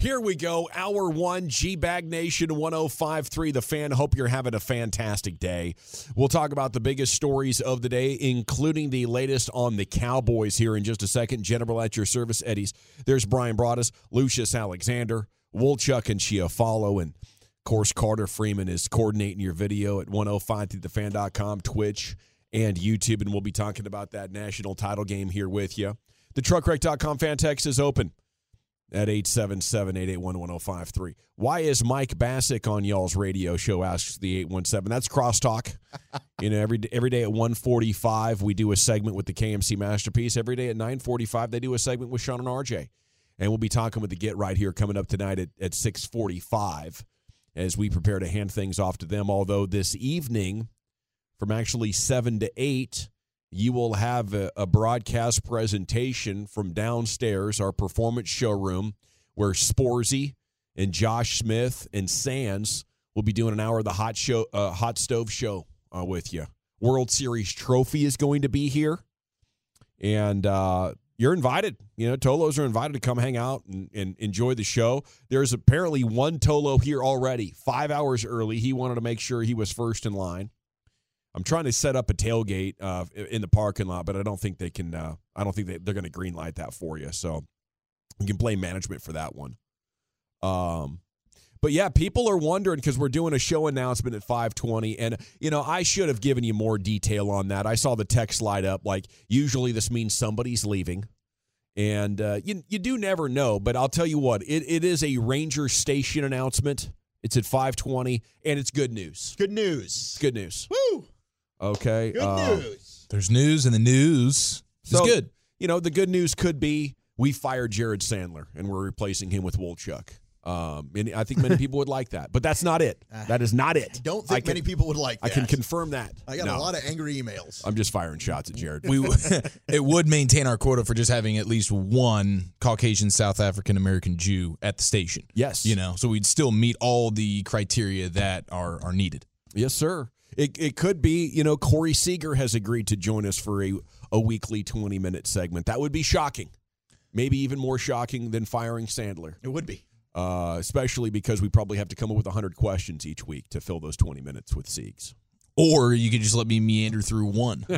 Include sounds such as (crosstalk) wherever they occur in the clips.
Here we go. Hour one, G Bag Nation 1053. The fan. Hope you're having a fantastic day. We'll talk about the biggest stories of the day, including the latest on the Cowboys here in just a second. General at your service, Eddie's. There's Bryan Broaddus, Lucius Alexander, Wolchuk, and Chiofalo. And of course, Carter Freeman is coordinating your video at 105thefan.com, Twitch, and YouTube. And we'll be talking about that national title game here with you. The truckwreck.com fan text is open at 877-881-1053. Why is Mike Bacsik on y'all's radio show? Asks the 817. That's crosstalk. (laughs) you know, every every day at 145 we do a segment with the KMC Masterpiece. Every day at 945 they do a segment with Sean and RJ. And we'll be talking with the Get Right here coming up tonight at, at 645 as we prepare to hand things off to them. Although this evening, from actually 7 to 8, you will have a, a, broadcast presentation from downstairs, our performance showroom, where Sporzy and Josh Smith and Sands will be doing an hour of the hot show, uh, hot stove show uh, with you. World Series trophy is going to be here, and uh, you're invited. You know, Tolos are invited to come hang out and, and enjoy the show. There's apparently one Tolo here already, five hours early. He wanted to make sure he was first in line. I'm trying to set up a tailgate uh, in the parking lot, but I don't think they can. Uh, I don't think they, they're going to green light that for you. So you can blame management for that one. Um, but yeah, people are wondering because we're doing a show announcement at 5:20, and you know I should have given you more detail on that. I saw the text light up. Like usually, this means somebody's leaving, and uh, you you do never know. But I'll tell you what, it, it is a Ranger Station announcement. It's at 5:20, and it's good news. Good news. Good news. Woo! Okay. Good uh, news. There's news in the news. It's So- good. You know, the good news could be we fired Jared Sandler and we're replacing him with Wolchuk. Um, and I think many people would like that, but that's not it. (laughs) That is not it. I don't think can- many people would like I can confirm that. I got No, a lot of angry emails. I'm just firing shots at Jared. We (laughs) it would maintain our quota for just having at least one Caucasian South African American Jew at the station. yes, You know, so we'd still meet all the criteria that are are needed. Yes, sir. It, it could be, you know, Corey Seager has agreed to join us for a, a weekly 20 minute segment. That would be shocking. Maybe even more shocking than firing Sandler, It would be. uh, especially because we probably have to come up with 100 questions each week to fill those 20 minutes with Siegs. Or you could just let me meander through one. (laughs)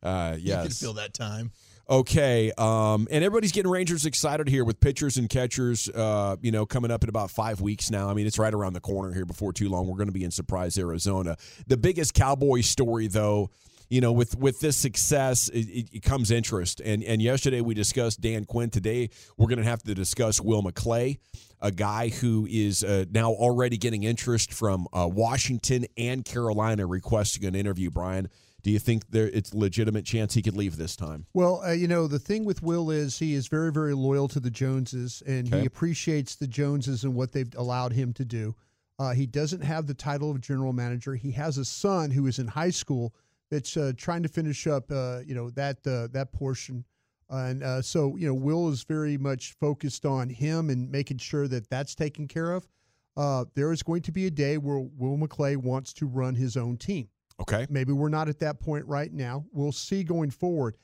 Uh, You can yes. feel that time. Okay. Um, and everybody's getting Rangers excited here with pitchers and catchers, uh, you know, coming up in about five weeks now. I mean, it's right around the corner here before too long. We're going to be in Surprise, Arizona. The biggest Cowboy story, though, you know, with with this success, it, it, comes interest. And and yesterday we discussed Dan Quinn. Today we're going to have to discuss Will McClay, a guy who is uh, now already getting interest from uh, Washington and Carolina requesting an interview. Bryan, do you think there it's a legitimate chance he could leave this time? Well, uh, you know, the thing with Will is he is very, very loyal to the Joneses, and Okay. he appreciates the Joneses and what they've allowed him to do. Uh, he doesn't have the title of general manager. He has a son who is in high school that's uh, trying to finish up, uh, you know, that uh, that portion. And uh, so, you know, Will is very much focused on him and making sure that that's taken care of. Uh, there is going to be a day where Will McClay wants to run his own team. Okay. Maybe we're not at that point right now. We'll see going forward.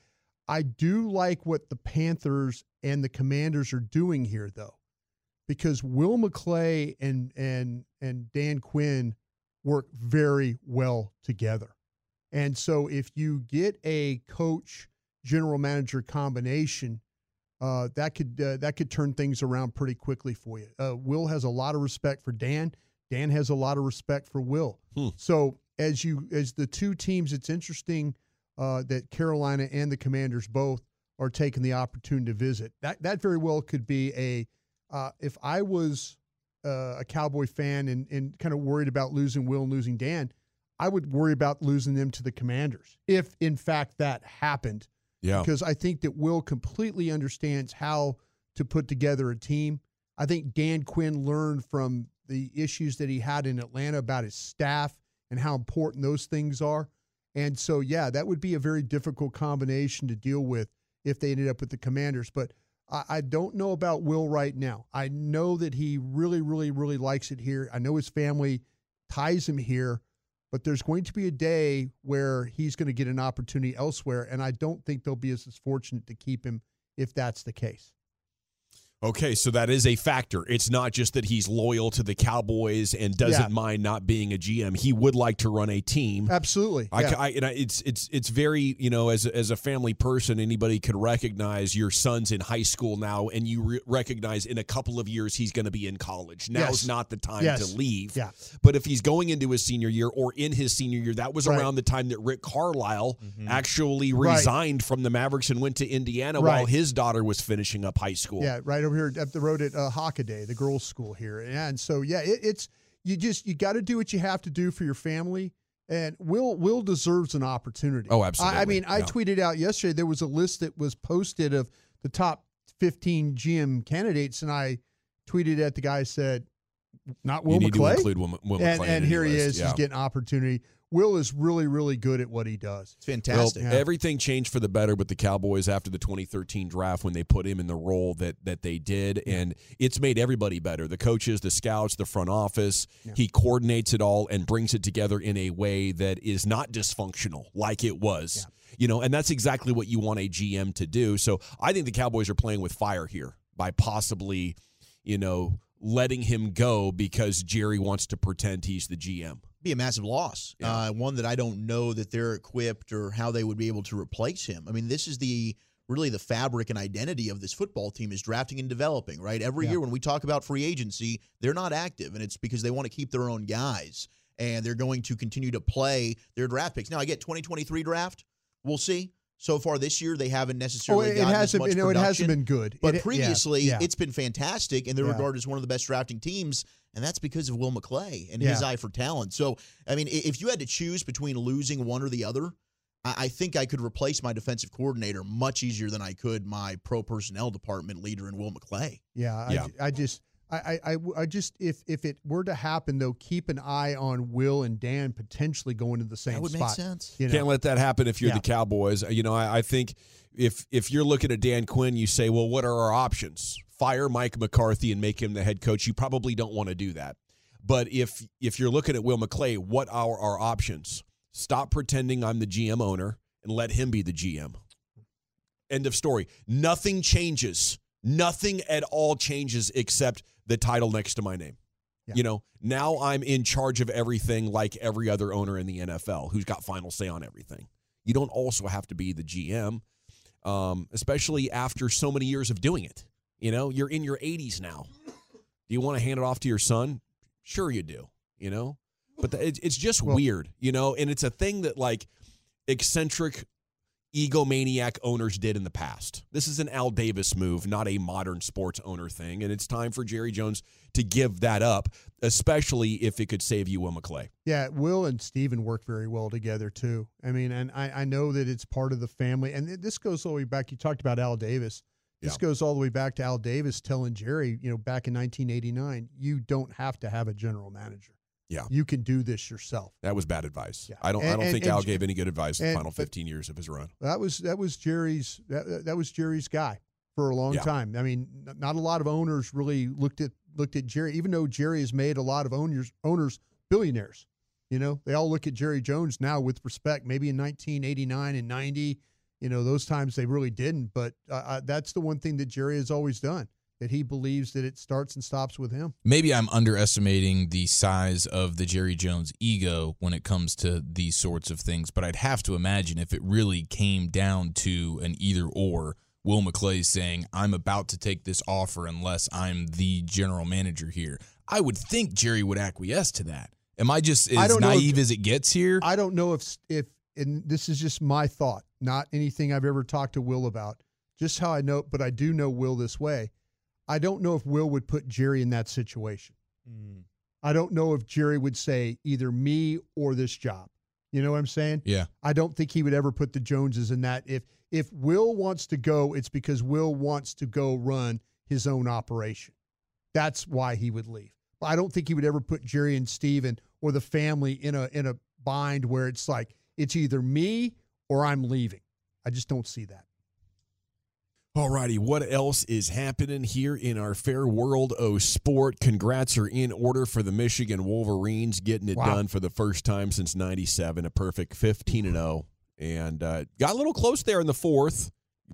I do like what the Panthers and the Commanders are doing here, though, because Will McClay and and and Dan Quinn work very well together. And so, if you get a coach general manager combination, uh, that could uh, that could turn things around pretty quickly for you. Uh, Will has a lot of respect for Dan. Dan has a lot of respect for Will. Hmm. So as you as the two teams, it's interesting uh, that Carolina and the Commanders both are taking the opportunity to visit. That that very well could be a uh, if I was uh, a Cowboy fan and, and kind of worried about losing Will and losing Dan, I would worry about losing them to the Commanders if, in fact, that happened. Yeah. Because I think that Will completely understands how to put together a team. I think Dan Quinn learned from the issues that he had in Atlanta about his staff and how important those things are. And so, yeah, that would be a very difficult combination to deal with if they ended up with the Commanders. But I, I don't know about Will right now. I know that he really, really, really likes it here. I know his family ties him here, but there's going to be a day where he's going to get an opportunity elsewhere. And I don't think they'll be as fortunate to keep him if that's the case. Okay, so that is a factor. It's not just that he's loyal to the Cowboys and doesn't Yeah. mind not being a GM. He would like to run a team. Absolutely. I, yeah. I, and I, it's it's it's very you know as as a family person anybody could recognize your son's in high school now and you re- recognize in a couple of years he's going to be in college now's Yes. not the time Yes. to leave Yeah. but if he's going into his senior year or in his senior year that was Right. around the time that Rick Carlisle Mm-hmm. actually Right. resigned from the Mavericks and went to Indiana Right. while his daughter was finishing up high school Yeah, right over here up the road at uh, Hockaday, the girls' school here. And so, yeah, it, it's you just you got to do what you have to do for your family. And Will Will deserves an opportunity. Oh, I, I absolutely. mean, I tweeted out yesterday there was a list that was posted of the top 15 GM candidates, and I tweeted at the guy said, "Not Will you need McClay." to include Will, Will and McClay in and any here he list. is. Yeah. He's getting opportunity. Will is really really good at what he does. It's fantastic. Yeah. Everything changed for the better with the Cowboys after the 2013 draft when they put him in the role that that they did, and it's made everybody better. The coaches, the scouts, the front office. He coordinates it all and brings it together in a way that is not dysfunctional like it was. You know, and that's exactly what you want a GM to do. So I think the Cowboys are playing with fire here by possibly, you know, letting him go because Jerry wants to pretend he's the GM. Be a massive loss. Yeah. Uh, one that I don't know that they're equipped or how they would be able to replace him. I mean, this is the really the fabric and identity of this football team is drafting and developing, right? Every Yeah. year when we talk about free agency, they're not active, and it's because they want to keep their own guys, and they're going to continue to play their draft picks. Now, I get 2023 draft. We'll see. So far this year, they haven't Oh, necessarily it, it gotten hasn't. much You know, it hasn't been good. But It- previously, yeah. it's been fantastic, and they're Yeah. regarded as one of the best drafting teams, and that's because of Will McClay and his eye for talent. So, I mean, if you had to choose between losing one or the other, I, I think I could replace my defensive coordinator much easier than I could my pro personnel department leader in Will McClay. Yeah, Yeah. I, I just, I, I, I- I just, if if it were to happen though, keep an eye on Will and Dan potentially going to the same spot. That would make sense. You know, Can't let that happen if you're Yeah. the Cowboys. Uh, you know, I, I think if if you're looking at Dan Quinn, you say, well, what are our options? Fire Mike McCarthy and make him the head coach. You probably don't want to do that. But if if you're looking at Will McClay, what are our options? Stop pretending I'm the GM owner and let him be the GM. End of story. Nothing changes. Nothing at all changes except the title next to my name. Yeah. You know, now I'm in charge of everything like every other owner in the NFL who's got final say on everything. You don't also have to be the GM, um, especially after so many years of doing it. You know, you're in your 80s now. Do you want to hand it off to your son? Sure, you do. You know, but the, it's it's just Well- weird. You know, and it's a thing that like eccentric egomaniac owners did in the past. This is an Al Davis move, not a modern sports owner thing. And it's time for Jerry Jones to give that up, especially if it could save you Will McClay. yeah, Will and Steven work very well together too. I mean, and I, I know that it's part of the family, and this goes all the way back. You talked about Al Davis. This Yeah. goes all the way back to Al Davis telling Jerry, you know, back in 1989, you don't have to have a general manager. Yeah. you can do this yourself. That was bad advice. Yeah. I don't I don't and- think and Al gave any good advice in the final 15 years of his run. That was that was Jerry's that, that was Jerry's guy for a long Yeah. time. I mean, not a lot of owners really looked at looked at Jerry, even though Jerry has made a lot of owners owners billionaires. You know, they all look at Jerry Jones now with respect. Maybe in 1989 and 90, you know, those times they really didn't. But uh, uh, that's the one thing that Jerry has always done. That he believes that it starts and stops with him. Maybe I'm underestimating the size of the Jerry Jones ego when it comes to these sorts of things, but I'd have to imagine if it really came down to an either or, Will McClay saying, I'm about to take this offer unless I'm the general manager here, I would think Jerry would acquiesce to that. Am I just I as don't know if- naive as it gets here? I don't know if if and this is just my thought, not anything I've ever talked to Will about. Just how I know, but I do know Will this way. I don't know if Will would put Jerry in that situation. Mm. I don't know if Jerry would say either me or this job. You know what I'm saying? Yeah. I don't think he would ever put the Joneses in that. If if Will wants to go, it's because Will wants to go run his own operation. That's why he would leave. I don't think he would ever put Jerry and Steven or the family in a in a bind where it's like it's either me or I'm leaving. I just don't see that. All righty, what else is happening here in our fair world of sport? Congrats are in order for the Michigan Wolverines getting it Wow. done for the first time since '97, a perfect 15 and 0, and uh, got a little close there in the fourth,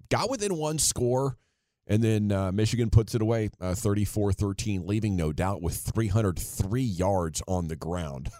got within one score, and then uh, Michigan puts it away, 34-13, leaving no doubt with 303 yards on the ground. (laughs)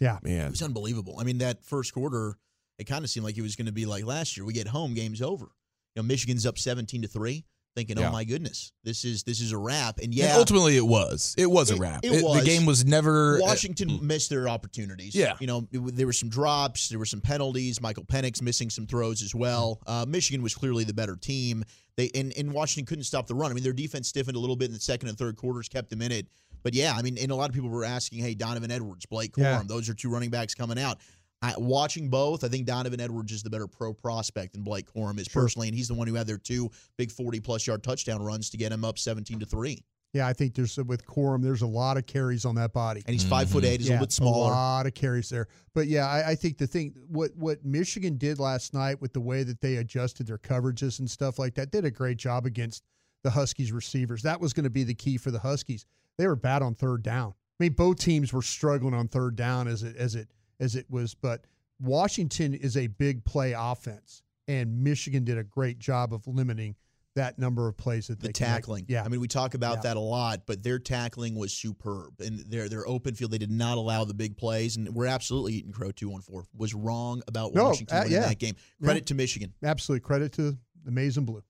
Yeah. It Man, was unbelievable. I mean, that first quarter, it kind of seemed like it was going to be like last year. We get home, game's over. You know, Michigan's up seventeen to three. Thinking, oh Yeah. oh my goodness, this is this is a wrap. And And yeah, ultimately, it was. It was a wrap. it It- was. The game was never. Uh, Washington mm. missed their opportunities. Yeah. you know, it- there were some drops, there were some penalties. Michael Penix missing some throws as well. Mm. Uh, Michigan was clearly the better team. They and, and Washington couldn't stop the run. I mean, their defense stiffened a little bit in the second and third quarters, kept them in it. But yeah, I mean, and a lot of people were asking, hey, Donovan Edwards, Blake Corum, Yeah. those are two running backs coming out. I, watching both, I think Donovan Edwards is the better pro prospect than Blake Corum is Sure. personally, and he's the one who had their two big forty plus yard touchdown runs to get him up seventeen to three. Yeah, I think there's with Corum, there's a lot of carries on that body. And he's five foot eight, he's a little bit smaller. A lot of carries there. But yeah, I, I think the thing what what Michigan did last night with the way that they adjusted their coverages and stuff like that did a great job against the Huskies receivers. That was going to be the key for the Huskies. They were bad on third down. I mean, both teams were struggling on third down as it as it as it was, but Washington is a big play offense, and Michigan did a great job of limiting that number of plays that the they connect. tackling. Yeah, I mean, we talk about Yeah. that a lot, but their tackling was superb. And their their open field, they did not allow the big plays. And we're absolutely eating crow two one four. Was wrong about No, Washington uh, winning yeah. that game. Credit Yeah. to Michigan. absolutely credit to the Maize and Blue.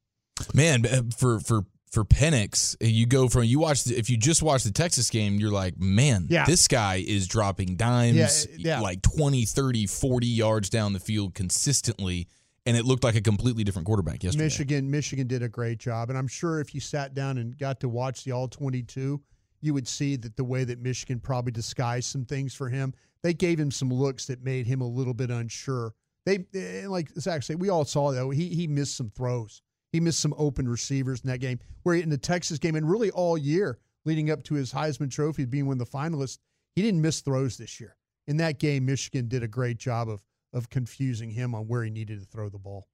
Man, uh, for for for Penix, you go from you watch the, if you just watch the Texas game, you're like, man, Yeah. this guy is dropping dimes Yeah, yeah. like 20, 30, 40 yards down the field consistently and it looked like a completely different quarterback yesterday. Michigan, Michigan did a great job, and I'm sure if you sat down and got to watch the All 22, you would see that the way that Michigan probably disguised some things for him, they gave him some looks that made him a little bit unsure. They eh, like Zach said, we all saw though he he missed some throws. He missed some open receivers in that game. Where in the Texas game and really all year leading up to his Heisman Trophy being one of the finalists, he didn't miss throws this year. In that game, Michigan did a great job of of confusing him on where he needed to throw the ball.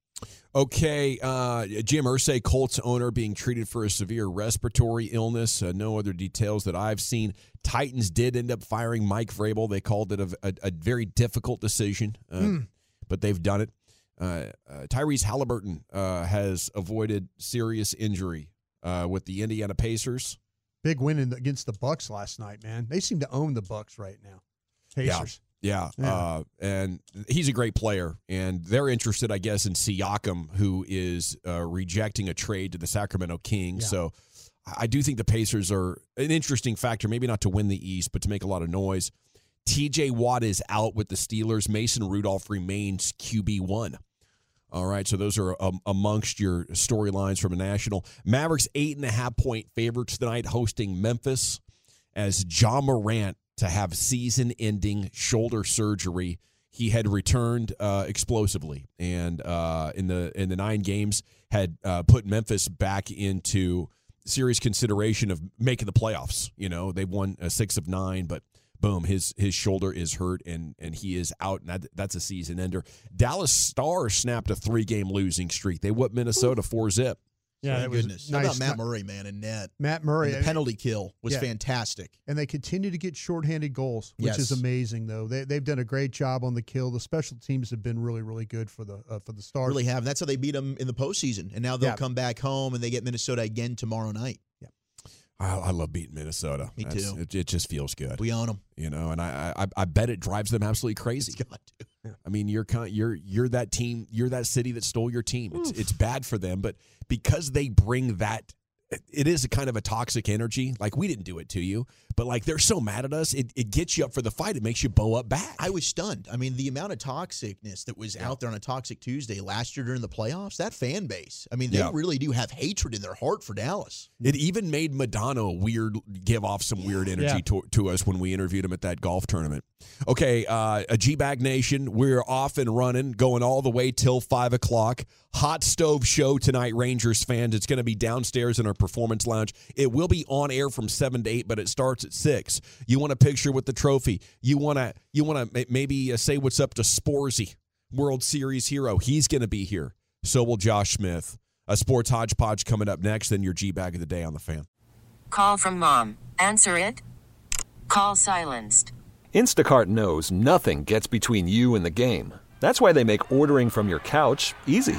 Okay, uh, Jim Irsay, Colts owner, being treated for a severe respiratory illness. Uh, no other details that I've seen. Titans did end up firing Mike Vrabel. They called it a, a, a very difficult decision, uh, but they've done it. Uh, uh, Tyrese Halliburton uh, has avoided serious injury uh, with the Indiana Pacers. big win in, against the Bucks last night, man. They seem to own the Bucks right now. Pacers. Yeah, Yeah. Uh, and he's a great player, and they're interested, I guess, in Siakam, who is uh, rejecting a trade to the Sacramento Kings. Yeah. So I do think the Pacers are an interesting factor, maybe not to win the East, but to make a lot of noise. TJ Watt is out with the Steelers. Mason Rudolph remains QB one. All right, so those are um, amongst your storylines from a national. Mavericks eight and a half point favorites tonight, hosting Memphis as Ja Morant to have season ending shoulder surgery. He had returned uh, explosively, and uh, in the in the nine games had uh, put Memphis back into serious consideration of making the playoffs. You know, they won a six of nine, but boom, his his shoulder is hurt and and he is out, and that, that's a season ender. Dallas Stars snapped a three game losing streak. They whipped Minnesota four zip. Yeah, Thank that was goodness. nice. How about Matt Murray, man, and net? Matt Murray. And the penalty kill was Yeah. fantastic. and they continue to get shorthanded goals, which is amazing. Though they they've done a great job on the kill. The special teams have been really really good for the uh, for the Stars. Really have. That's how they beat them in the postseason. And now they'll Yeah. come back home and they get Minnesota again tomorrow night. I, I love beating Minnesota. Me That's- too. It, it just feels good, We own them. you know, and I, I I bet it drives them absolutely (laughs) crazy. It's got to. I mean, you're kind, you're you're that team, you're that city that stole your team. It's it's bad for them, but because they bring that it is a kind of a toxic energy. Like we didn't do it to you, but like they're so mad at us, it, it gets you up for the fight. It makes you bow up back. I was stunned. I mean, the amount of toxicness that was out there on a toxic Tuesday last year during the playoffs, that fan base. I mean, they Yeah. really do have hatred in their heart for Dallas. It even made Modano weird, give off some weird energy Yeah. to, to us when we interviewed him at that golf tournament. Okay, uh, a G Bag Nation, we're off and running, going all the way till five o'clock. Hot stove show tonight, Rangers fans. It's going to be downstairs in our performance lounge. It will be on air from seven to eight, but it starts at six. You want a picture with the trophy? You want to you want to maybe uh, say what's up to Sporzy, World Series hero? He's going to be here. So will Josh Smith. A sports hodgepodge coming up next. Then your G bag of the day on the fan. Call from mom. Answer it. Call silenced. Instacart knows nothing gets between you and the game. That's why they make ordering from your couch easy.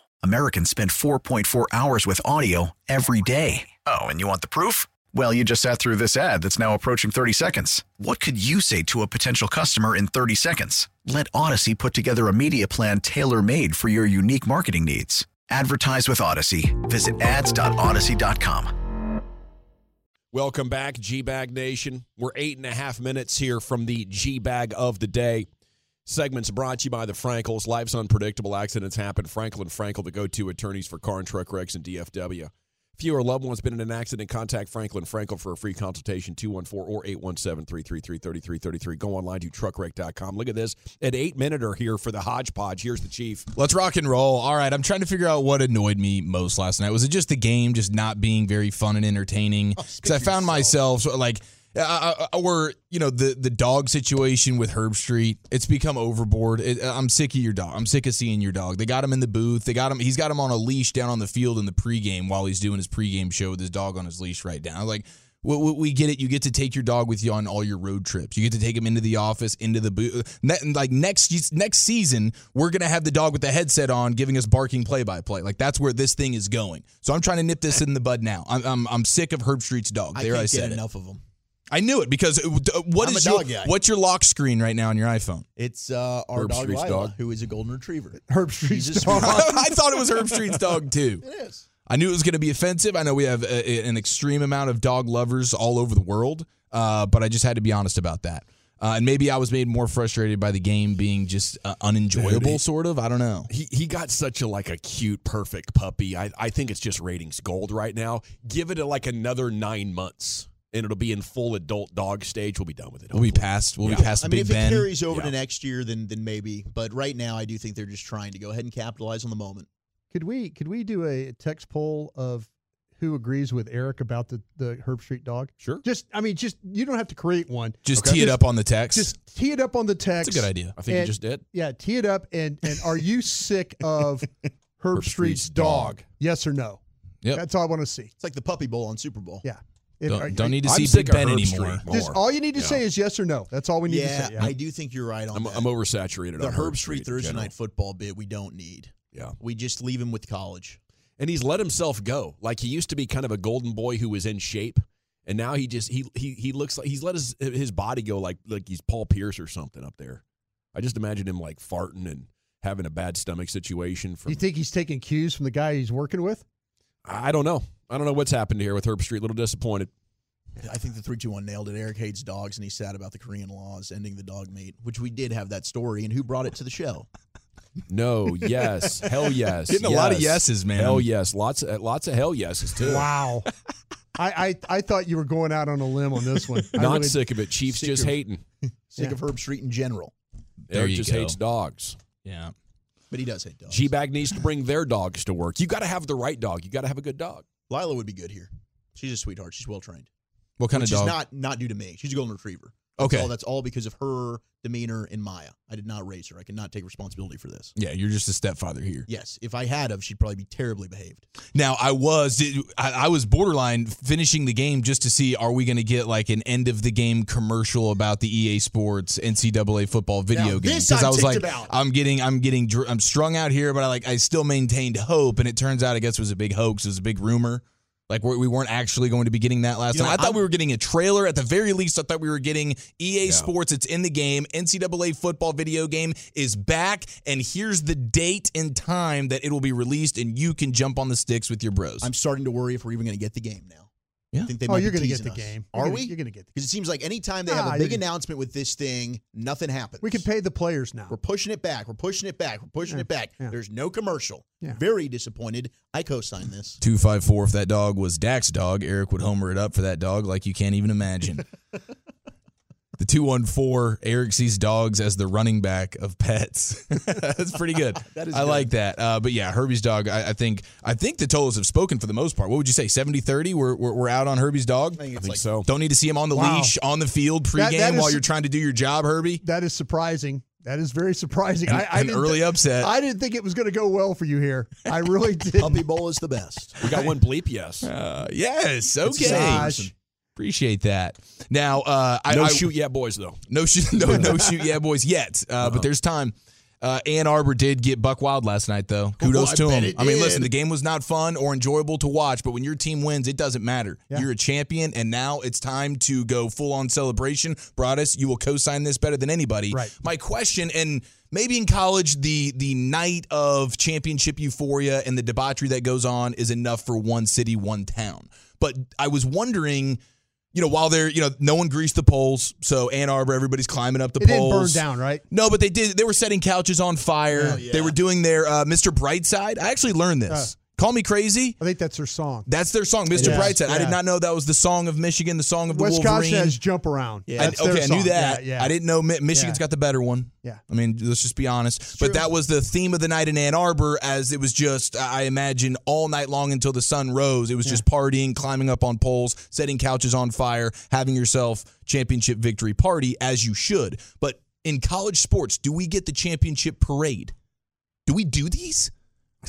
Americans spend 4.4 hours with audio every day. Oh, and you want the proof? Well, you just sat through this ad that's now approaching 30 seconds. What could you say to a potential customer in 30 seconds? Let Audacy put together a media plan tailor made for your unique marketing needs. Advertise with Audacy. Visit ads.audacy.com. Welcome back, G Bag Nation. We're eight and a half minutes here from the G Bag of the Day. Segments brought to you by the Frenkels. Life's unpredictable. Accidents happen. Franklin Frankel, the go to attorneys for car and truck wrecks in DFW. If you or loved one's been in an accident, contact Franklin Frankel for a free consultation, 214 or 817 333 3333. Go online to truckwreck.com. Look at this. An eight minuter here for the hodgepodge. Here's the chief. Let's rock and roll. All right, I'm trying to figure out what annoyed me most last night. Was it just the game just not being very fun and entertaining? Oh, because I found myself like, uh, or you know, the the dog situation with Herbstreit. It's become overboard. It, I'm sick of your dog. I'm sick of seeing your dog. They got him in the booth. They got him. He's got him on a leash down on the field in the pregame while he's doing his pregame show with his dog on his leash right down. Like. We, get it. You get to take your dog with you on all your road trips. You get to take him into the office, into the booth. Like next next season, we're gonna have the dog with the headset on, giving us barking play by play. Like that's where this thing is going. So I'm trying to nip this in the bud now. I'm I'm, I'm sick of Herbstreit's dog. I There I, get said enough of them. I knew it because it, uh, what I'm is your guy. what's your lock screen right now on your iPhone? It's uh, our Herb dog Lila, dog. who is a golden retriever. Herbstreit's dog. (laughs) (laughs) I thought it was Herbstreit's dog too. It is. I knew it was going to be offensive. I know we have a, a- an extreme amount of dog lovers all over the world, uh, but I just had to be honest about that. Uh, and maybe I was made more frustrated by the game being just uh, unenjoyable, sort of. I don't know. He he got such a like a cute, perfect puppy. I, I think it's just ratings gold right now. Give it a, like another nine months, and it'll be in full adult dog stage. We'll be done with it. We'll be past. We'll Yeah. be past I mean, Big if Ben. it carries over Yeah. to next year, then then maybe. But right now, I do think they're just trying to go ahead and capitalize on the moment. Could we could we do a text poll of who agrees with Eric about the the Herbstreit dog? Sure. Just I mean, just you don't have to create one. just Okay. tee it Just- up on the text. Just tee it up on the text. That's a good idea. I think you just did. Yeah, tee it up and and are you sick of (laughs) Herb, Herbstreit's, Street's dog? dog. Yes or no? Yeah. That's all I want to see. It's like the Puppy Bowl on Super Bowl. Yeah. If- Don't, are- don't need to I'm see Big Ben anymore. Street. Just all you need to Yeah. say is yes or no. That's all we need Yeah, to say. I do think you're right on I'm, that. I'm oversaturated. the on Herb Street in Thursday night football bit we don't need. Yeah. We just leave him with college. and he's let himself go. Like he used to be kind of a golden boy who was in shape, and now he just he he he looks like he's let his his body go like like he's Paul Pierce or something up there. I just imagine him like farting and having a bad stomach situation. Do From you think he's taking cues from the guy he's working with? I don't know. I don't know what's happened here with Herbstreit. A little disappointed. I think the 321 nailed it. Eric hates dogs and he's sad about the Korean laws ending the dog meat, which we did have that story. And who brought it to the show? No, yes, hell yes, Getting a lot of yes. yeses, man. Hell yes, lots of lots of hell yeses too. Wow. I, I I thought you were going out on a limb on this one. I Not really- sick of it. Chiefs Sick just of- hating. (laughs) Sick Yeah. of Herbstreit in general, There Eric you just go. hates dogs. Yeah. but he does hate dogs. G Bag needs to bring their dogs to work. You got to have the right dog. You got to have a good dog. Lila would be good here. She's a sweetheart. She's well trained. What kind Which of dog? is not not due to me. She's a golden retriever. That's Okay. all, that's all because of her demeanor and Maya. I did not raise her. I cannot take responsibility for this. Yeah, you're just a stepfather here. Yes, if I had of, she'd probably be terribly behaved. Now I was I, was borderline finishing the game just to see are we going to get like an end of the game commercial about the EA Sports NCAA football video Now, game this I was like about. I'm getting I'm getting I'm strung out here but I like I still maintained hope and it turns out I guess it was a big hoax it was a big rumor like we we weren't actually going to be getting that last You know, time. I thought I'm- we were getting a trailer. At the very least, I thought we were getting EA Yeah. Sports. It's in the game. NCAA football video game is back, and here's the date and time that it will be released, and you can jump on the sticks with your bros. I'm starting to worry if we're even going to get the game now. Yeah. I think they Oh, you're going to get the game. You're Are gonna- we? You're going to get the Because it seems like anytime they Nah, have a big announcement with this thing, nothing happens. We can pay the players now. We're pushing it back. We're pushing it back. We're pushing Yeah, it back. yeah. There's no commercial. Yeah. Very disappointed. I co-signed this. 254 if that dog was Dak's dog, Eric would homer it up for that dog like you can't even imagine. (laughs) the 214 Eric sees dogs as the running back of pets. (laughs) That's pretty good. (laughs) That is I good. like that. Uh, but yeah, Herbie's dog, I, I think I think the totals have spoken for the most part. What would you say? 70-30? We're, we're, we're out on Herbie's dog? I think it's think like so. Don't need to see him on the Wow. leash, on the field, That- pregame that is- while you're trying to do your job, Herbie. That is surprising. That is very surprising. An, I, I an early thi- upset. I didn't think it was going to go well for you here. I really (laughs) did. Puppy Bowl is the best. We got one bleep, yes. Uh, yes, okay. same Gosh. Appreciate that. Now, uh, I, No I, shoot yet, boys, though. (laughs) No shoot, no, no (laughs) shoot, yeah, boys, yet. Uh, But there's time. Uh, Ann Arbor did get Buck Wild last night, though. Kudos Oh, I to him. I mean, listen, the game was not fun or enjoyable to watch, but when your team wins, it doesn't matter. Yeah. You're a champion, and now it's time to go full on celebration. Broaddus, you will co-sign this better than anybody. Right. My question, and maybe in college, the the night of championship euphoria and the debauchery that goes on is enough for one city, one town. But I was wondering. You know, while they're, you know, no one greased the poles. So Ann Arbor, everybody's climbing up the It didn't poles. burn down, right? No, but they did. They were setting couches on fire. Yeah. They were doing their uh, Mr. Brightside. I actually learned this. Call me crazy. I think that's their song. That's their song, Mr. Yeah. Brightside. I did not know that was the song of Michigan, the song of the Wisconsin Wolverine. has "Jump Around." Yeah. I- That's their okay, I knew that. Yeah, yeah. I didn't know Mi- Michigan's Yeah. got the better one. Yeah. I mean, let's just be honest. But that was the theme of the night in Ann Arbor, as it was just, I imagine, all night long until the sun rose. It was just partying, climbing up on poles, setting couches on fire, having yourself championship victory party, as you should. But in college sports, do we get the championship parade? Do we do these?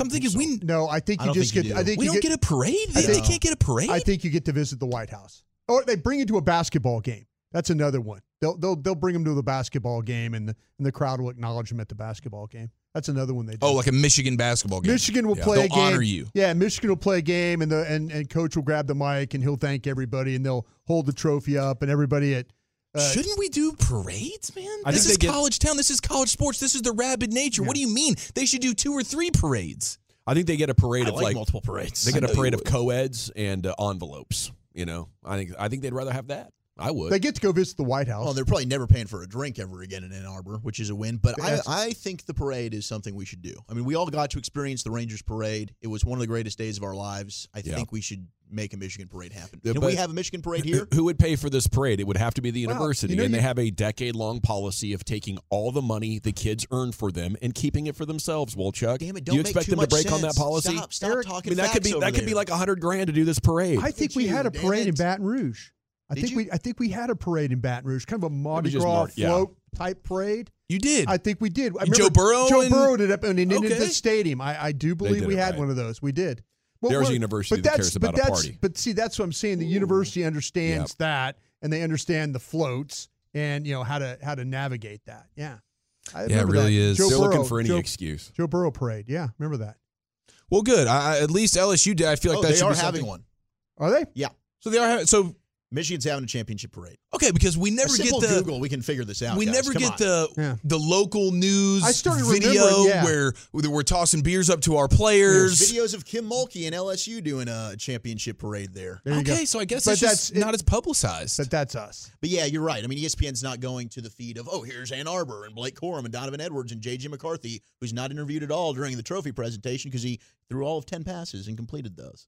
I'm thinking we No, I think you don't just think you get. I think we you don't get, a parade. I They, they can't get a parade. I think you get to visit the White House, or they bring you to a basketball game. That's another one. They'll they'll they'll bring them to the basketball game, and the and the crowd will acknowledge them at the basketball game. That's another one they do. oh, like a Michigan basketball game. Michigan will Yeah. play They'll a game. honor you. Yeah, Michigan will play a game, and the and, and coach will grab the mic and he'll thank everybody, and they'll hold the trophy up, and everybody at uh, Shouldn't we do parades, man? I this is they get- college town. This is college sports. This is the rabid nature. What do you mean? They should do two or three parades. I think they get a parade I of like, like multiple parades. they get a parade of would. co-eds and uh, envelopes. You know, I think I think they'd rather have that. I would. they get to go visit the White House. Well, they're probably never paying for a drink ever again in Ann Arbor, which is a win. But I, I think the parade is something we should do. I mean, we all got to experience the Rangers parade. It was one of the greatest days of our lives. I Yeah. think we should make a Michigan parade happen. Yeah, Can we have a Michigan parade here? Who would pay for this parade? It would have to be the Well, university, you know, and they have a decade-long policy of taking all the money the kids earn for them and keeping it for themselves. Wolchuk, Damn it! do Don't you make expect too them to much break on that policy? Stop, stop Eric, I mean, that could be over that could be like a hundred grand to do this parade. I think at we you, had a parade in. Baton Rouge. I Did think you? we I think we had a parade in Baton Rouge, kind of a Mardi just Gras Mar- yeah. float type parade. You did. I think we did. I Joe Burrow Joe and- Burrow did it up and in Okay. the stadium. I, I do believe we had right. one of those. We did. Well, There's a university but that that's- cares about but a party. But see, that's what I'm saying. The university understands that, and they understand the floats and you know how to how to navigate that. Yeah, I Yeah, it really that. is. Joe They're Burrow, looking for any Joe, excuse. Joe Burrow parade. Yeah, remember that. well, good. I, I- at least LSU did. I feel like oh, that they should are be having something- one. Are they? Yeah, So they are. Having, so Michigan's having a championship parade. okay, because we A never get the Google, we can figure this out. we guys. never Come get on. the Yeah. the local news I started video yeah. where where we're tossing beers up to our There's players. videos of Kim Mulkey and LSU doing a championship parade there. There you go. Okay, so I guess But it's just that's- not as publicized. But that's us. But yeah, you're right. I mean, ESPN's not going to the feed of, oh, here's Ann Arbor and Blake Corum and Donovan Edwards and JJ McCarthy, who's not interviewed at all during the trophy presentation because he threw all of 10 passes and completed those.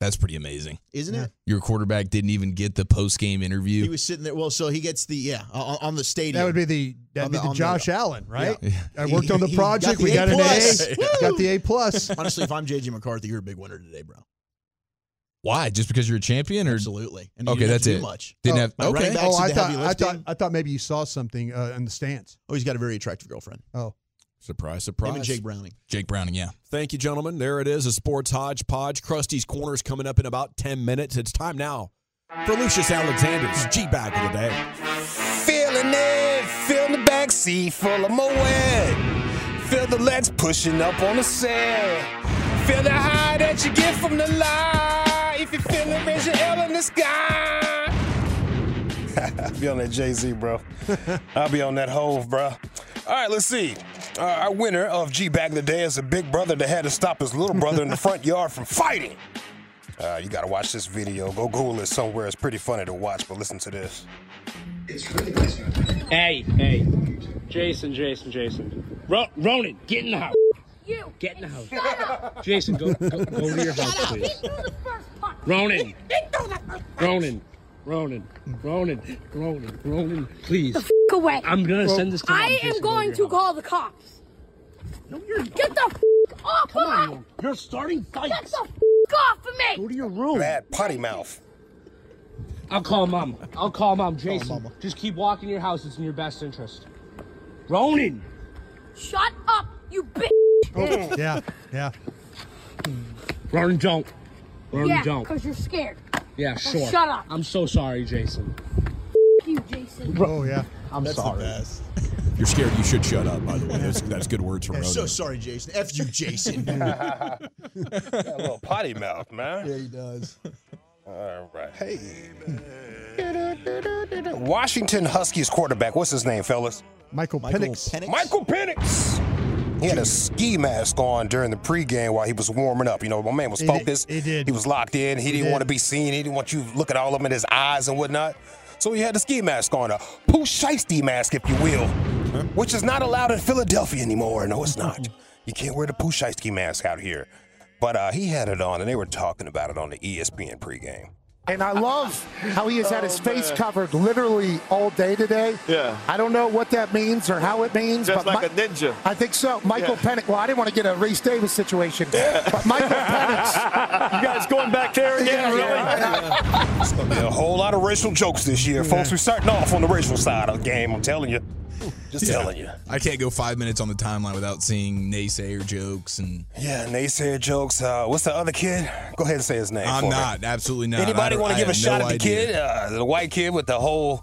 That's pretty amazing. Isn't Yeah. it? Your quarterback didn't even get the post game interview. He was sitting there. Well, so he gets the, yeah, on, on the stadium. That would be the that'd be the- the on the- Josh Allen, right? Yeah. I worked on the He- he got project. the we A got an. A. (laughs) Got the A plus. (laughs) Honestly, if I'm JJ McCarthy, you're a big winner today, bro. Why? Just because you're a champion, or Absolutely. And okay, that's to do it. much. Didn't Oh, have my okay. running Oh, Backs I did thought, heavy I thought. I thought maybe you saw something uh, in the stands. Oh, he's got a very attractive girlfriend. Oh, Surprise, Him surprise. and Jake Browning. Jake Browning, yeah. Thank you, gentlemen. There it is, a sports hodgepodge. Crusty's Corners coming up in about 10 minutes. It's time now for Lucius Alexander's G Bag of the Day. Feeling it, feeling the back seat full of Moet. Feel the legs pushing up on the set. Feel the high that you get from the light. If you're feeling, raise your L in the sky. (laughs) I'll be on that Jay Z, bro. (laughs) I'll be on that Hov, bro. All right, let's see. Uh, our winner of G Bag of the Day is a big brother that had to stop his little brother in the front (laughs) yard from fighting. Uh, you got to watch this video. Go Google it somewhere. It's pretty funny to watch, but listen to this. Hey, hey. Jason, Jason, Jason. Ro- Ronan, get in the house. You. Get in the house. Jason, go, go, go to your house, please. He threw the first punch. Ronan. He threw the first punch. Ronan. Ronan. Ronan. Ronan. Ronan. Please. The F- away. I'm gonna send this to Mom. I am going to house. call the cops. No, you're Get the f- off Come of on, me. you. You're starting fights. Get fights. the f- off of me. Go to your room. Bad potty mouth. I'll call mom. I'll call mom. Jason, mama. just keep walking your house. It's in your best interest. Ronan. Shut up, you bitch. Oh, yeah, yeah. Ronan, don't. Ronan, yeah, don't. because you're scared. Yeah, sure. shut up. I'm so sorry, Jason. F- you, Jason. Oh, yeah. I'm That's sorry. the best. If you're scared, you should shut up, by the way. That's, that's good words from I'm Ronan. so sorry, Jason. F you, Jason. (laughs) Got a little potty mouth, man. yeah, he does. All right. Hey. Washington Huskies quarterback. What's his name, fellas? Michael, Michael Penix. Penix. Michael Penix. He had a ski mask on during the pregame while he was warming up. You know, my man was He did- focused. he did. He was locked in. He, didn't did. want to be seen. He didn't want you looking all up in his eyes and whatnot. So he had the ski mask on, a Pooh Shiesty mask, if you will, which is not allowed in Philadelphia anymore. No, it's not. You can't wear the Pooh Shiesty mask out here. But uh, he had it on, and they were talking about it on the ESPN pregame. And I love how he has had his face covered literally all day today. Yeah. I don't know what that means or how it means. Just but like Mi- a ninja. I think so. Michael Yeah. Penix. Well, I didn't want to get a Rece Davis situation. But Michael Penix. (laughs) You guys going back there again, really? It's gonna be a whole lot of racial jokes this year, folks. We're starting off on the racial side of the game. I'm telling you, (laughs) just Yeah. telling you. I can't go five minutes on the timeline without seeing naysayer jokes, and Yeah, naysayer jokes. Uh, what's the other kid? Go ahead and say his name. I'm for me. not absolutely not. Anybody want to give a shot no at the idea. kid, uh, the white kid with the whole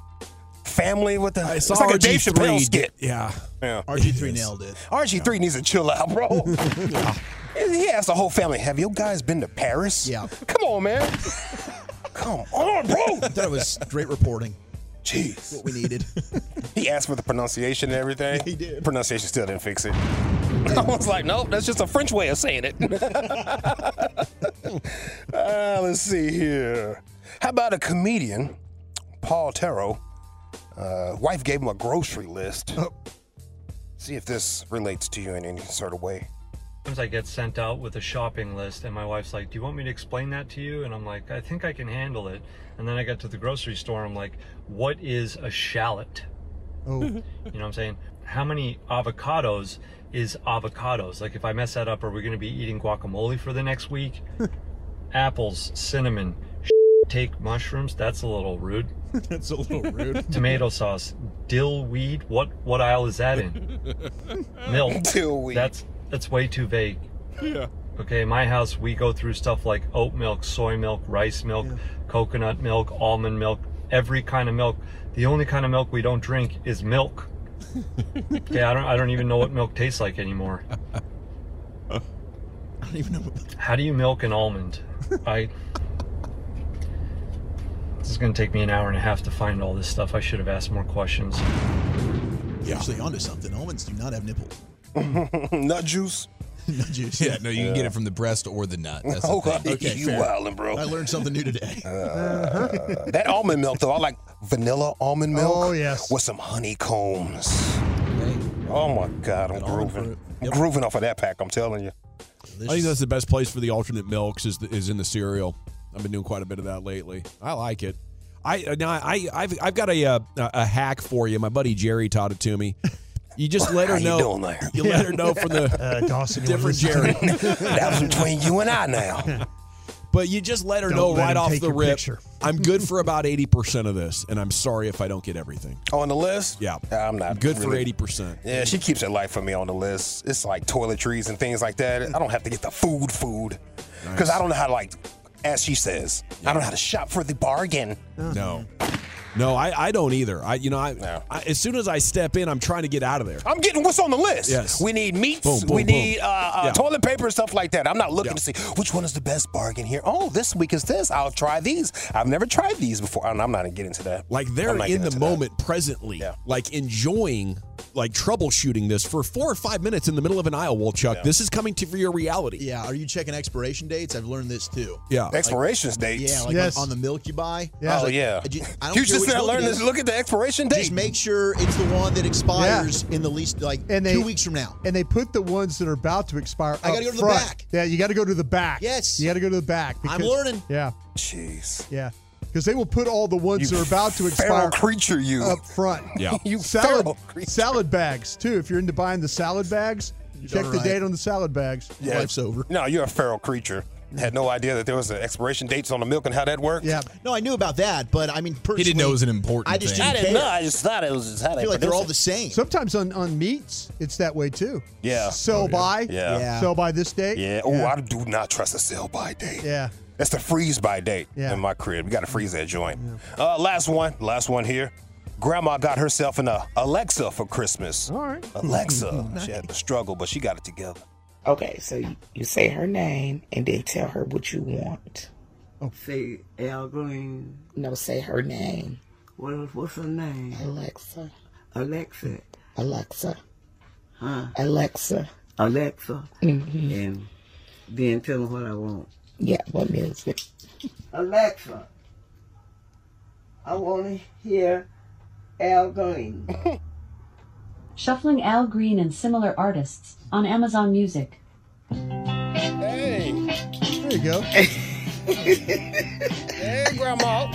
family with the? I It's like a Dave Chappelle skit. Yeah. Yeah. RG3 nailed it. RG3 needs to chill out, bro. (laughs) yeah. He asked the whole family, "Have you guys been to Paris?" Yeah. Come on, man. (laughs) Come on, bro. I thought it was great reporting. Jeez. What we needed. (laughs) He asked for the pronunciation and everything. He did. Pronunciation still didn't fix it. (laughs) I was like, nope, that's just a French way of saying it. (laughs) uh, let's see here. How about a comedian, Paul Terro? Uh, wife gave him a grocery list. See if this relates to you in any sort of way. Sometimes I get sent out with a shopping list, and my wife's like, Do you want me to explain that to you? And I'm like, I think I can handle it. And then I get to the grocery store, I'm like, What is a shallot? Oh, (laughs) You know what I'm saying? How many avocados is avocados? Like, if I mess that up, are we going to be eating guacamole for the next week? (laughs) Apples, cinnamon, (laughs) take mushrooms. That's a little rude. That's a little rude. Tomato sauce, dill weed. What what aisle is that in? Milk. Dill weed. That's that's way too vague. Yeah. Okay, in my house we go through stuff like oat milk, soy milk, rice milk, coconut milk, almond milk, every kind of milk. The only kind of milk we don't drink is milk. (laughs) okay, I don't I don't even know what milk tastes like anymore. (laughs) I don't even know. How do you milk an almond? (laughs) I This is going to take me an hour and a half to find all this stuff. I should have asked more questions. You're actually onto something. Almonds do not have nipples. (laughs) Nut juice. no juice. Yeah, no, you can get it from the breast or the nut. That's the Oh, thing. Okay, you fair. wildin', bro. I learned something new today. (laughs) Uh, that almond milk, though, I like vanilla almond milk. Oh, yes. With some honeycombs. Oh my God, I'm That grooving. I'm Yep. grooving off of that pack. I'm telling you. I think that's the best place for the alternate milks is is in the cereal. I've been doing quite a bit of that lately. I like it. I uh, now I I've I've got a uh, a hack for you. My buddy Jerry taught it to me. (laughs) You just let her How you know. doing there? You let her know from the (laughs) uh, Dawson. different listen Jerry. (laughs) that was between you and I now. (laughs) But you just let her Don't know let right off the rip. picture. I'm good for about 80% of this, and I'm sorry if I don't get everything. On the list? Yeah. I'm not Good for 80%. Yeah, she keeps it light for me on the list. It's like toiletries and things like that. I don't have to get the food food because I don't know how to like, as she says, I don't know how to shop for the bargain. No. No, I, I don't either. I you know I, I as soon as I step in, I'm trying to get out of there. I'm getting what's on the list. Yes. We need meats. Boom, boom, we boom. need uh, uh, Yeah. toilet paper and stuff like that. I'm not looking Yeah. to see which one is the best bargain here. Oh, this week is this. I'll try these. I've never tried these before. I'm I'm not gonna get into that. Like they're in the into that. moment presently, like enjoying, like troubleshooting this for four or five minutes in the middle of an aisle. Well, Chuck, this is coming to your reality. Yeah, are you checking expiration dates? I've learned this too. Yeah. Like- Expirations dates. Yeah, like Yes. on, on the milk you buy. Yeah. Oh like, yeah. I ju- I don't you just which said milk it learn this. Look at the expiration date. Just make sure it's the one that expires in the least like And they- two weeks from now. And they put the ones that are about to expire. I gotta go to the back. Yeah, you got to go to the back. Yes. you got to go to the back. I'm learning. Yeah, Jeez. yeah, because they will put all the ones You that are about to expire creature, you. up front. (laughs) Yeah. You salad feral creature. salad bags too. If you're into buying the salad bags, check the right. date on the salad bags. Yeah. Life's over. No, you're a feral creature. Had no idea that there was an expiration dates on the milk and how that worked. Yeah, No, I knew about that, but I mean, personally, He didn't know it was an important I just thing. Didn't didn't care. know. I just thought it was just how I feel like they're all it. the same. sometimes on on meats it's that way too. Yeah. Sell oh, by. Yeah. Yeah. Sell by this date. Yeah. Oh, I do not trust a sell by date. Yeah. That's the freeze by date Yeah. in my crib. We got to freeze that joint. Uh, last one. Last one here. Grandma got herself an uh, Alexa for Christmas. All right. Alexa. (laughs) She had to struggle, but she got it together. Okay, so you, you say her name and then tell her what you want. Say Al Green. No, say her name. What, what's her name? Alexa. Alexa. Alexa. Huh? Alexa. Alexa. hmm And then tell her what I want. Yeah, what music? Alexa. I want to hear Al Green. (laughs) Shuffling Al Green and similar artists on Amazon Music. Hey. There you go. (laughs) Hey, Grandma.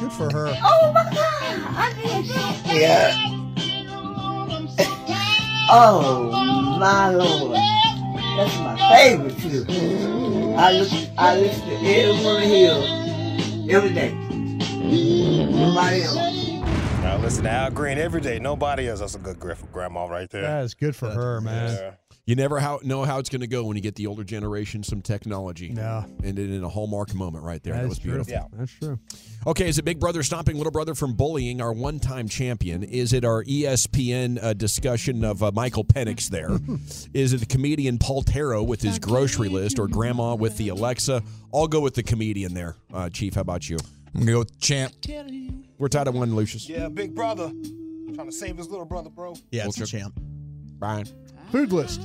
Good for her. Oh my god! I need. Yeah. (laughs) Oh my lord. That's my favorite too. I listen, I listen to every one of his every day. Nobody else. Now listen to Al Green every day. Nobody else. That's a good grip for Grandma right there. That is good for her, man. Yeah. You never how, know how it's going to go when you get the older generation some technology. Yeah. And in a hallmark moment right there. That, That was true. beautiful. Yeah. That's true. Okay, is it Big Brother stopping Little Brother from bullying our one time champion? Is it our ESPN uh, discussion of uh, Michael Penix there? (laughs) is it the comedian Paul Taro with his grocery list or Grandma with the Alexa? I'll go with the comedian there. Uh, Chief, how about you? I'm gonna go with champ. We're tied at one, Lucius. Yeah, big brother. Trying to save his little brother, bro. Yeah, it's a Culture. champ. Brian. Food list.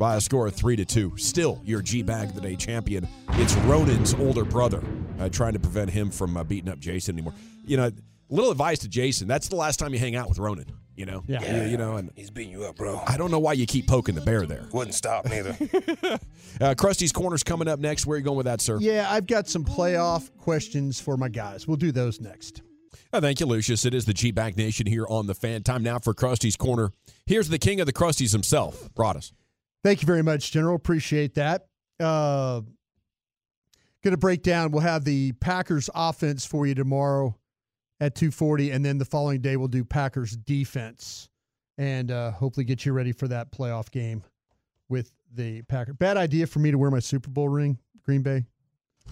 By a score of three to two. Still your G Bag of the Day champion. It's Ronan's older brother, uh, trying to prevent him from uh, beating up Jason anymore. You know, little advice to Jason. That's the last time you hang out with Ronan. You know, Yeah. You, you know, and He's beating you up, bro. I don't know why you keep poking the bear there. Wouldn't stop neither. (laughs) Uh, Crusty's corner's coming up next. Where are you going with that, sir? Yeah, I've got some playoff questions for my guys. We'll do those next. Uh, thank you, Lucius. It is the G Bag Nation here on the fan. Time now for Crusty's corner. Here's the king of the Crusties himself, Broaddus. Thank you very much, General. Appreciate that. Uh, going to break down. We'll have the Packers offense for you tomorrow at 2:40, and then the following day we'll do Packers defense, and uh, hopefully get you ready for that playoff game with the Packers. Bad idea for me to wear my Super Bowl ring, Green Bay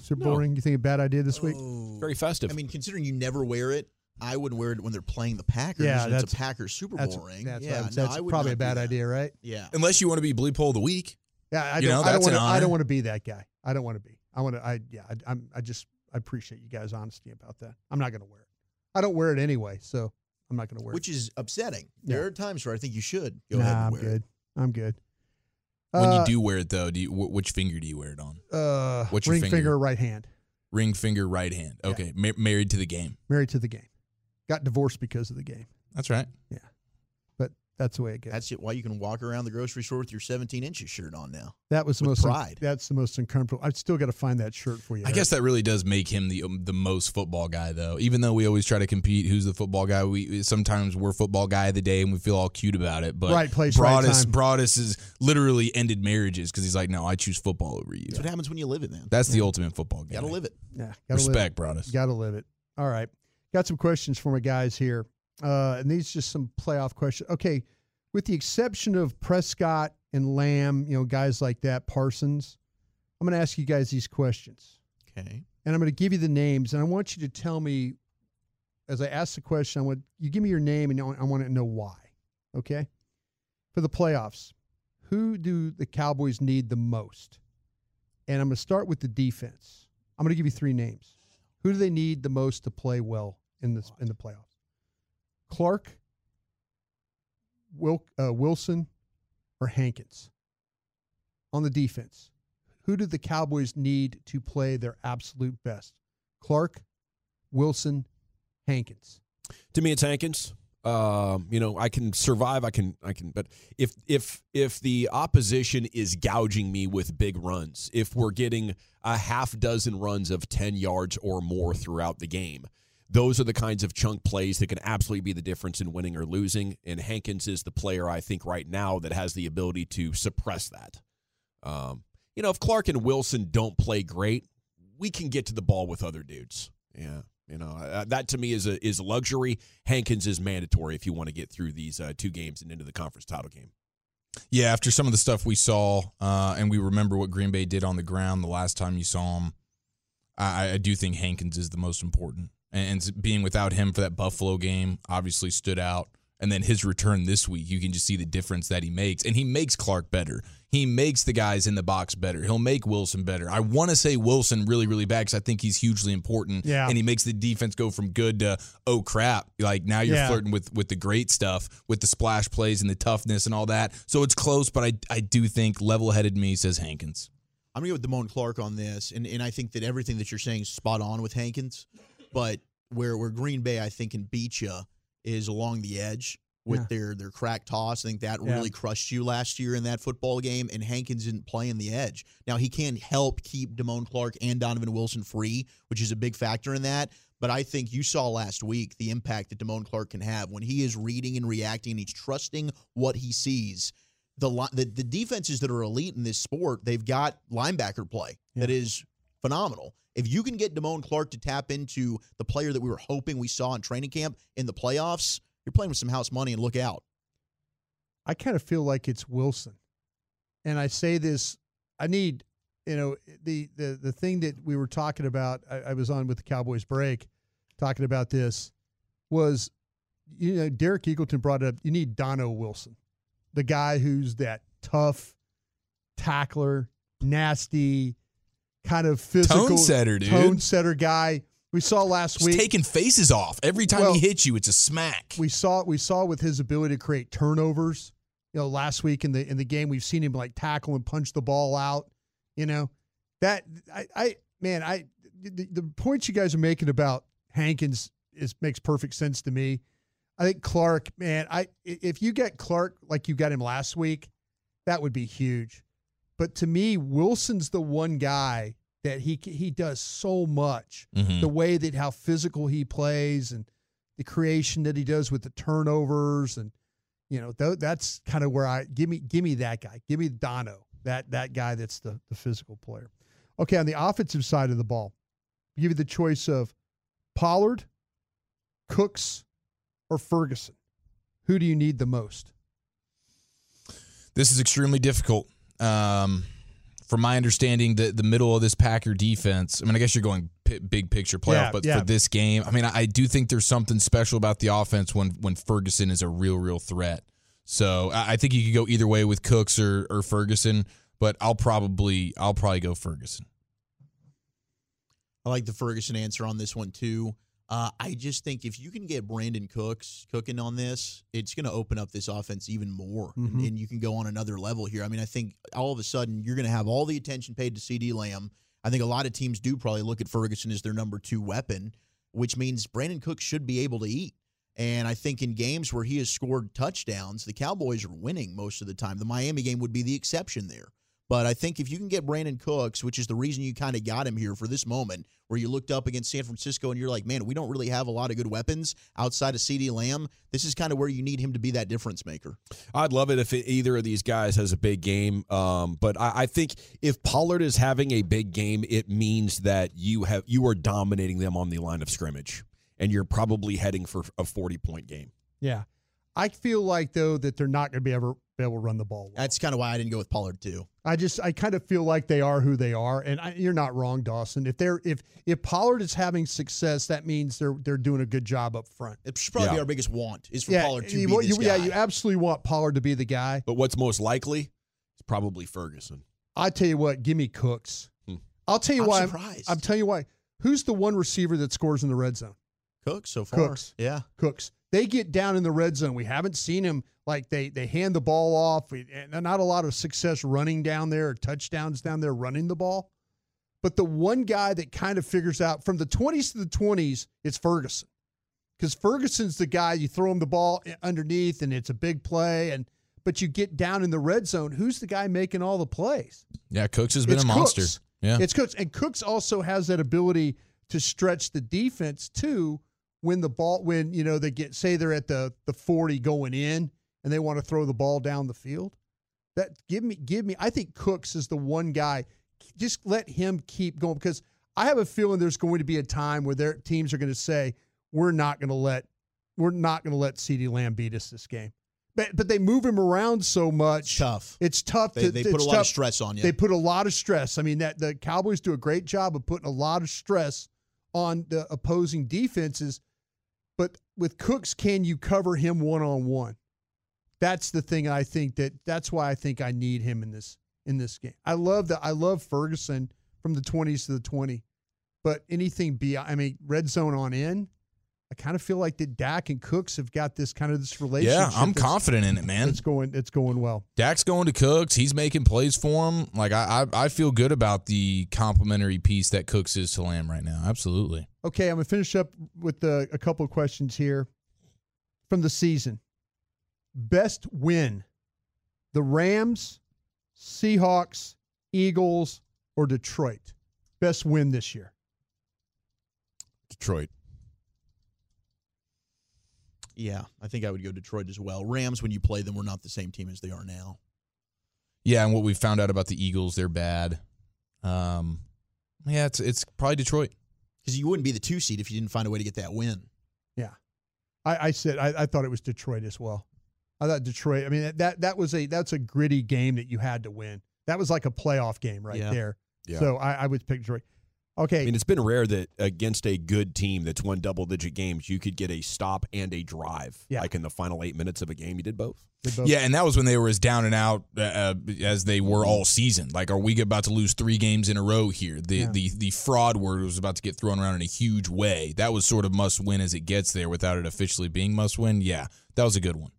Super Bowl No. ring. You think a bad idea this week? Oh. Very festive. I mean, considering you never wear it, I wouldn't wear it when they're playing the Packers. Yeah, and it's that's- a Packers Super That's, Bowl ring. that's, yeah, that's, no, that's I probably a bad idea, right? Yeah. Unless you want to be Bleep Hole of the Week. Yeah, I You don't, know, I don't that's want an to. I don't want to be that guy. I don't want to be. I want to. I yeah. I, I'm. I just. I appreciate you guys' honesty about that. I'm not going to wear it. I don't wear it anyway, so I'm not going to wear it. Which is upsetting. Yeah. There are times where I think you should go nah, ahead I'm and wear good. I'm good. When Uh, you do wear it though, do you, wh- which finger do you wear it on? uh, What's your ring finger? finger, right hand. Ring finger, right hand. Okay, ma- married to the game. Married to the game. Got divorced because of the game. That's right. Yeah, That's the way it goes. That's it. Why you can walk around the grocery store with your 17 inches shirt on now. That was the with most pride. That's the most uncomfortable. I've still got to find that shirt for you. I guess that really does make him the um, the most football guy, though. Even though we always try to compete, who's the football guy? We sometimes we're football guy of the day, and we feel all cute about it. But Right place, right Broaddus, time. Broaddus has literally ended marriages because he's like, no, I choose football over you. That's what happens when you live it, man. That's the ultimate football guy. You gotta live it. Yeah, gotta live Respect, it. Broaddus. Got to live it. All right, got some questions for my guys here, uh, and these just some playoff questions. Okay, with the exception of Prescott and Lamb, you know, guys like that, Parsons. I'm going to ask you guys these questions. Okay. and I'm going to give you the names, and I want you to tell me as I ask the question. I want you give me your name, and I want- to know why. Okay, for the playoffs, who do the Cowboys need the most? And I'm going to start with the defense. I'm going to give you three names. Who do they need the most to play well in this in the playoffs? Clark, Wil, uh, Wilson, or Hankins? On the defense, who do the Cowboys need to play their absolute best? Clark, Wilson, Hankins. To me, it's Hankins. Um, you know, I can survive. I can, I can. But if if if the opposition is gouging me with big runs, if we're getting a half dozen runs of ten yards or more throughout the game, those are the kinds of chunk plays that can absolutely be the difference in winning or losing. And Hankins is the player I think right now that has the ability to suppress that. Um, you know, if Clark and Wilson don't play great, we can get to the ball with other dudes. Yeah, you know uh, that to me is a is a luxury. Hankins is mandatory if you want to get through these uh, two games and into the conference title game. Yeah, after some of the stuff we saw, uh, and we remember what Green Bay did on the ground the last time you saw him, I, I do think Hankins is the most important. And being without him for that Buffalo game obviously stood out. And then his return this week, you can just see the difference that he makes. And he makes Clark better. He makes the guys in the box better. He'll make Wilson better. I want to say Wilson really, really bad because I think he's hugely important. Yeah. And he makes the defense go from good to, oh, crap. Like now you're Yeah. flirting with, with the great stuff, with the splash plays and the toughness and all that. So it's close, but I, I do think level headed me says Hankins. I'm gonna go with Damone Clark on this, and and I think that everything that you're saying is spot on with Hankins, but where where Green Bay I think can beat you is along the edge with Yeah. their their crack toss. I think that Yeah. really crushed you last year in that football game, and Hankins didn't play in the edge. Now he can help keep Damone Clark and Donovan Wilson free, which is a big factor in that. But I think you saw last week the impact that Damone Clark can have when he is reading and reacting and he's trusting what he sees. The, the the defenses that are elite in this sport, they've got linebacker play that is phenomenal. If you can get Damone Clark to tap into the player that we were hoping we saw in training camp in the playoffs, you're playing with some house money and look out. I kind of feel like it's Wilson. And I say this, I need, you know, the the the thing that we were talking about, I, I was on with the Cowboys break talking about this was you know, Derek Eagleton brought it up, you need Dono Wilson. The guy who's that tough tackler, nasty, kind of physical Tone setter, dude. Tone setter guy. We saw last He's week taking faces off. Every time Well, he hits you, it's a smack. we saw we saw with his ability to create turnovers. You know, last week in the in the game, we've seen him like tackle and punch the ball out. You know, that I, I man, I the, the points you guys are making about Hankins is makes perfect sense to me. I think Clark, man, I if you get Clark like you got him last week, that would be huge. But to me, Wilson's the one guy that he he does so much. Mhm. The way that how physical he plays and the creation that he does with the turnovers and you know th- that's kind of where I give me give me that guy. Give me Dono. That that guy that's the the physical player. Okay, on the offensive side of the ball, give you the choice of Pollard, Cooks, or Ferguson. Who do you need the most? This is extremely difficult. Um, from my understanding, the the middle of this Packer defense. I mean, I guess you're going p- big picture playoff, Yeah, but yeah. for this game, I mean, I, I do think there's something special about the offense when when Ferguson is a real, real threat. So I, I think you could go either way with Cooks or or Ferguson, but I'll probably I'll probably go Ferguson. I like the Ferguson answer on this one too. Uh, I just think if you can get Brandin Cooks cooking on this, it's going to open up this offense even more, and, Mhm. and you can go on another level here. I mean, I think all of a sudden you're going to have all the attention paid to CeeDee Lamb. I think a lot of teams do probably look at Ferguson as their number two weapon, which means Brandin Cooks should be able to eat. And I think in games where he has scored touchdowns, the Cowboys are winning most of the time. The Miami game would be the exception there. But I think if you can get Brandin Cooks, which is the reason you kind of got him here for this moment, where you looked up against San Francisco and you're like, man, we don't really have a lot of good weapons outside of CeeDee Lamb. This is kind of where you need him to be that difference maker. I'd love it if it, either of these guys has a big game. Um, but I, I think if Pollard is having a big game, it means that you have you are dominating them on the line of scrimmage, and you're probably heading for a 40 point game. Yeah. I feel like though that they're not going to be ever be able to run the ball. Well. That's kind of why I didn't go with Pollard too. I just I kind of feel like they are who they are, and I, you're not wrong, Dawson. If they're if if Pollard is having success, that means they're they're doing a good job up front. It should probably be our biggest want is for yeah, Pollard to you, be you- this yeah, you absolutely want Pollard to be the guy. But what's most likely is probably Ferguson. I tell you what, give me Cooks. Hmm. I'll tell you I'm why. surprised. I'm telling you why. Who's the one receiver that scores in the red zone? Cooks so far. Cooks. Yeah. Cooks. They get down in the red zone. We haven't seen him like they they hand the ball off. Not a lot of success running down there or touchdowns down there running the ball. But the one guy that kind of figures out from the 20s to the 20s, it's Ferguson. Because Ferguson's the guy you throw him the ball eh, underneath and it's a big play. And but you get down in the red zone, who's the guy making all the plays? Yeah, Cooks has been It's a monster. Cooks. Yeah. It's Cooks. And Cooks also has that ability to stretch the defense too when the ball when, you know, they get say they're at the the 40 going in and they want to throw the ball down the field. That give me give me I think Cooks is the one guy. Just let him keep going because I have a feeling there's going to be a time where their teams are going to say, We're not going to let we're not going to let CeeDee Lamb beat us this game. But but they move him around so much. tough. It's tough. They- to, they put a lot of stress on you. They put a lot of stress. I mean that the Cowboys do a great job of putting a lot of stress on the opposing defenses. But with Cooks, can you cover him one on one? That's the thing I think that that's why I think I need him in this in this game. I love that I love Ferguson from the 20s to the 20. But anything beyond I mean red zone on in, I kind of feel like that Dak and Cooks have got this kind of this relationship. Yeah, I'm confident in it, man. It's going it's going well. Dak's going to Cooks. He's making plays for him. Like I, I, I feel good about the complementary piece that Cooks is to Lamb right now. Absolutely. Okay, I'm gonna finish up with the, a couple of questions here from the season. Best win: the Rams, Seahawks, Eagles, or Detroit. Best win this year. Detroit. Yeah, I think I would go Detroit as well. Rams, when you play them, were not the same team as they are now. Yeah, and what we found out about the Eagles, they're bad. Um, yeah, it's it's probably Detroit. Because you wouldn't be the two seed if you didn't find a way to get that win. Yeah, I, I said I, I thought it was Detroit as well. I thought Detroit. I mean that that was a that's a gritty game that you had to win. That was like a playoff game right Yeah. there. Yeah. So I, I would pick Detroit. Okay. I mean, it's been rare that against a good team that's won double digit games, you could get a stop and a drive. Yeah. Like in the final eight minutes of a game, you did both. Yeah, and that was when they were as down and out uh, uh, as they were all season. Like, are we about to lose three games in a row here? The Yeah. the the fraud word was about to get thrown around in a huge way. That was sort of must win as it gets there, without it officially being must win. Yeah, that was a good one.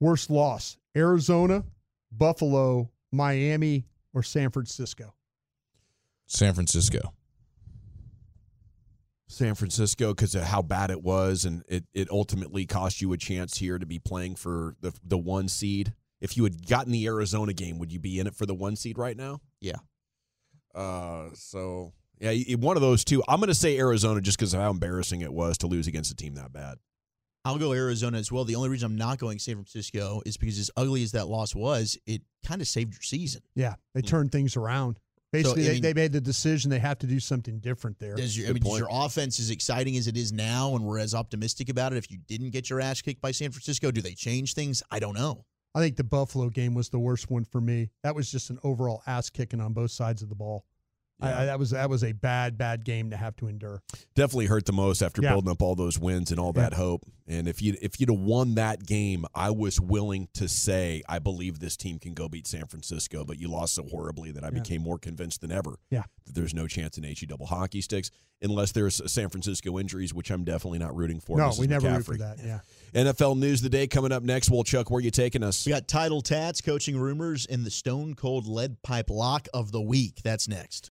Worst loss: Arizona, Buffalo, Miami, or San Francisco. San Francisco. San Francisco because of how bad it was, and it, it ultimately cost you a chance here to be playing for the the one seed. If you had gotten the Arizona game, would you be in it for the one seed right now? Yeah. Uh, so yeah, one of those two. I'm going to say Arizona just because of how embarrassing it was to lose against a team that bad. I'll go Arizona as well. The only reason I'm not going San Francisco is because as ugly as that loss was, it kind of saved your season. Yeah, they turned things around. Basically, I they, mean- they made the decision they have to do something different there. Does your, I mean, does your offense as exciting as it is now, and we're as optimistic about it? If you didn't get your ass kicked by San Francisco, do they change things? I don't know. I think the Buffalo game was the worst one for me. That was just an overall ass kicking on both sides of the ball. I, I, that was that was a bad bad game to have to endure. Definitely hurt the most after Yeah. building up all those wins and all that hope. And if you if you'd have won that game, I was willing to say I believe this team can go beat San Francisco, but you lost so horribly that I Yeah. became more convinced than ever. Yeah. that there's no chance in HE double hockey sticks unless there's San Francisco injuries, which I'm definitely not rooting for. no, Mrs. we never root for that. Yeah. NFL news of the day coming up next. Well, Chuck, where are you taking us? We got title tats, coaching rumors, and the stone cold lead pipe lock of the week. That's next.